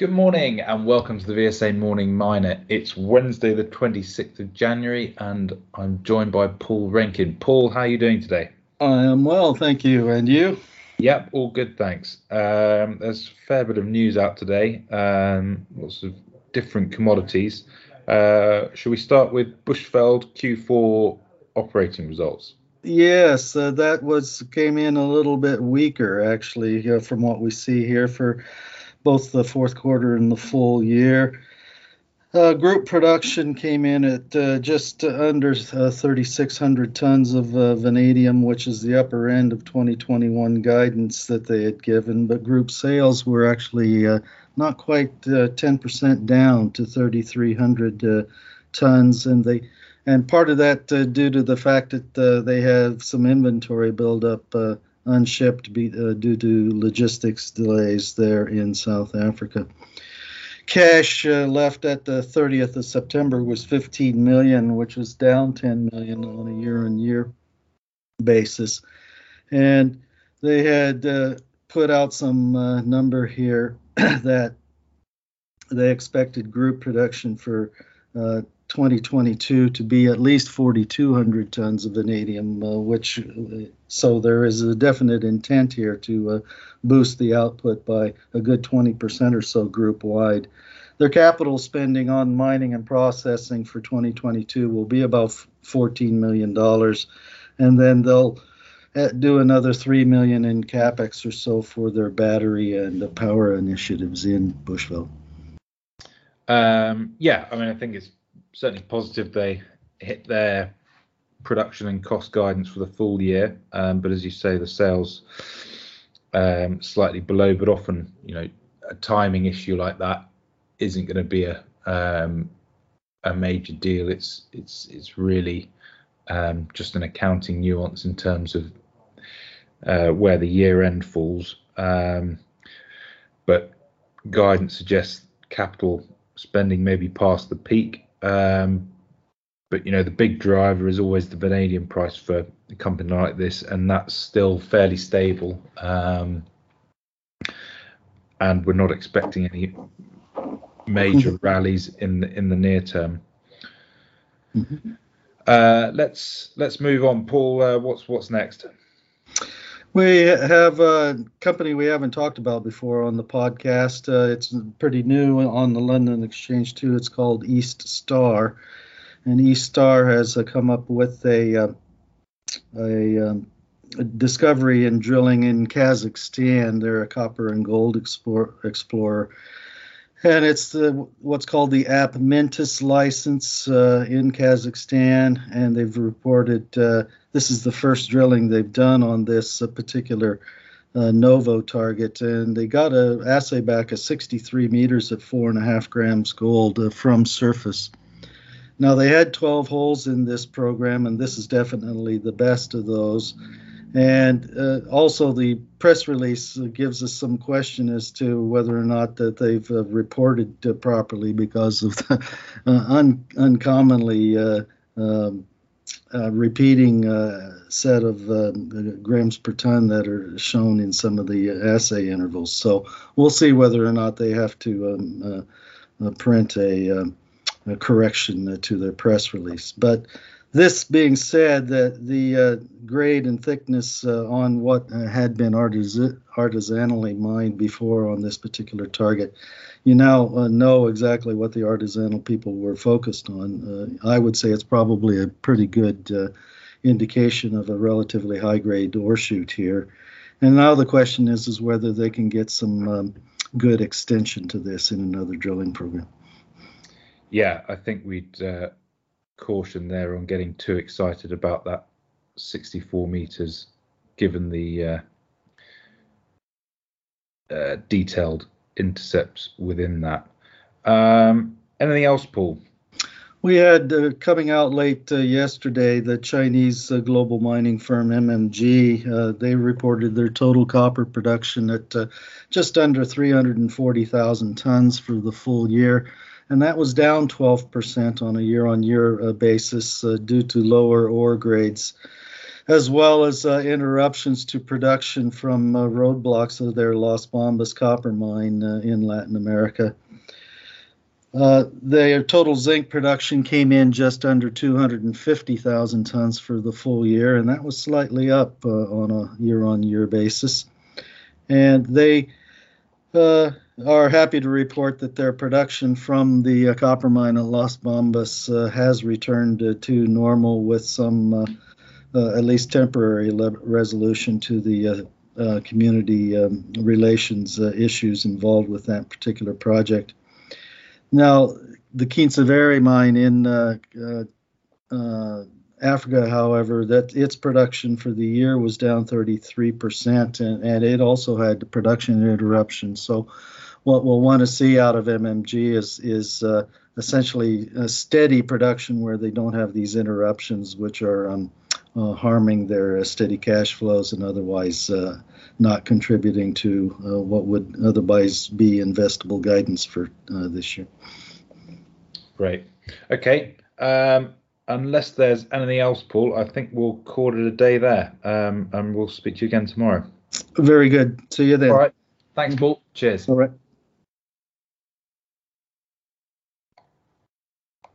Good morning and welcome to the VSA Morning Miner. It's Wednesday, the 26th of January, and I'm joined by Paul Rankin. Paul, how are you doing today? I am well, thank you. And you? Yep, all good, thanks. Um, there's a fair bit of news out today, um, lots of different commodities. Uh, should we start with Bushveld Q4 operating results? Yes, uh, that was came in a little bit weaker actually uh, from what we see here for both the fourth quarter and the full year. Uh, group production came in at uh, just under uh, 3,600 tons of uh, vanadium, which is the upper end of 2021 guidance that they had given. But group sales were actually uh, not quite 10% uh, down to 3,300 tons, and they and part of that due to the fact that they have some inventory buildup unshipped be, uh, due to logistics delays there in South Africa. Cash uh, left at the 30th of September was 15 million, which was down 10 million on a year-on-year basis, and they had uh, put out some uh, number here that they expected group production for uh, 2022 to be at least 4,200 tons of vanadium, uh, which uh, so there is a definite intent here to uh, boost the output by a good 20% or so group wide. Their capital spending on mining and processing for 2022 will be about 14 million dollars, and then they'll uh, do another three million in capex or so for their battery and the power initiatives in Bushveld. Um, yeah, I mean, I think it's certainly positive they hit their production and cost guidance for the full year. Um, but as you say, the sales um, slightly below, but often, you know, a timing issue like that isn't going to be a um, a major deal. It's it's it's really um, just an accounting nuance in terms of uh, where the year end falls. Um, but guidance suggests capital spending may be past the peak um, but you know the big driver is always the vanadium price for a company like this, and that's still fairly stable. Um, and we're not expecting any major mm-hmm. rallies in the in the near term. Mm-hmm. Uh, let's let's move on, Paul. Uh, what's what's next? We have a company we haven't talked about before on the podcast. Uh, it's pretty new on the London Exchange too. It's called East Star, and East Star has uh, come up with a uh, a, um, a, discovery in drilling in Kazakhstan. They're a copper and gold explore, explorer, and it's the what's called the Apmintus license uh, in Kazakhstan, and they've reported uh, this is the first drilling they've done on this uh, particular uh, Novo target, and they got a assay back of 63 meters at four and a half grams gold uh, from surface. Now they had 12 holes in this program, and this is definitely the best of those. And uh, also, the press release gives us some question as to whether or not that they've uh, reported uh, properly because of the uh, un- uncommonly uh, um, uh, repeating set of grams per ton that are shown in some of the assay intervals. So we'll see whether or not they have to um, print a, um, a correction to their press release. But this being said, that the uh, grade and thickness uh, on what uh, had been artis- artisanally mined before on this particular target, you now uh, know exactly what the artisanal people were focused on. Uh, I would say it's probably a pretty good uh, indication of a relatively high grade ore shoot here. And now the question is, is whether they can get some um, good extension to this in another drilling program. Yeah, I think we'd caution there on getting too excited about that 64 meters, given the uh, uh, detailed intercepts within that. Um, anything else, Paul? We had uh, coming out late uh, yesterday the Chinese uh, global mining firm MMG. Uh, they reported their total copper production at uh, just under 340,000 tons for the full year and that was down 12% on a year on year basis uh, due to lower ore grades. as well as uh, interruptions to production from uh, roadblocks of their Las Bambas copper mine uh, in Latin America. Uh, their total zinc production came in just under 250,000 tons for the full year, and that was slightly up uh, on a year on year basis. And they uh, are happy to report that their production from the uh, copper mine at Las Bambas uh, has returned uh, to normal with some, uh, uh, at least temporary le- resolution to the community um, relations issues involved with that particular project. Now, the Kinsevere mine in Africa, however, that its production for the year was down 33%, and, and it also had production interruptions. So, what we'll want to see out of MMG is is uh, essentially a steady production where they don't have these interruptions, which are um, uh, harming their uh, steady cash flows and otherwise uh, not contributing to uh, what would otherwise be investable guidance for uh, this year. Great. Okay. Um, unless there's anything else, Paul, I think we'll call it a day there, um, and we'll speak to you again tomorrow. Very good. See you then. All right. Thanks, Paul. Cheers. All right.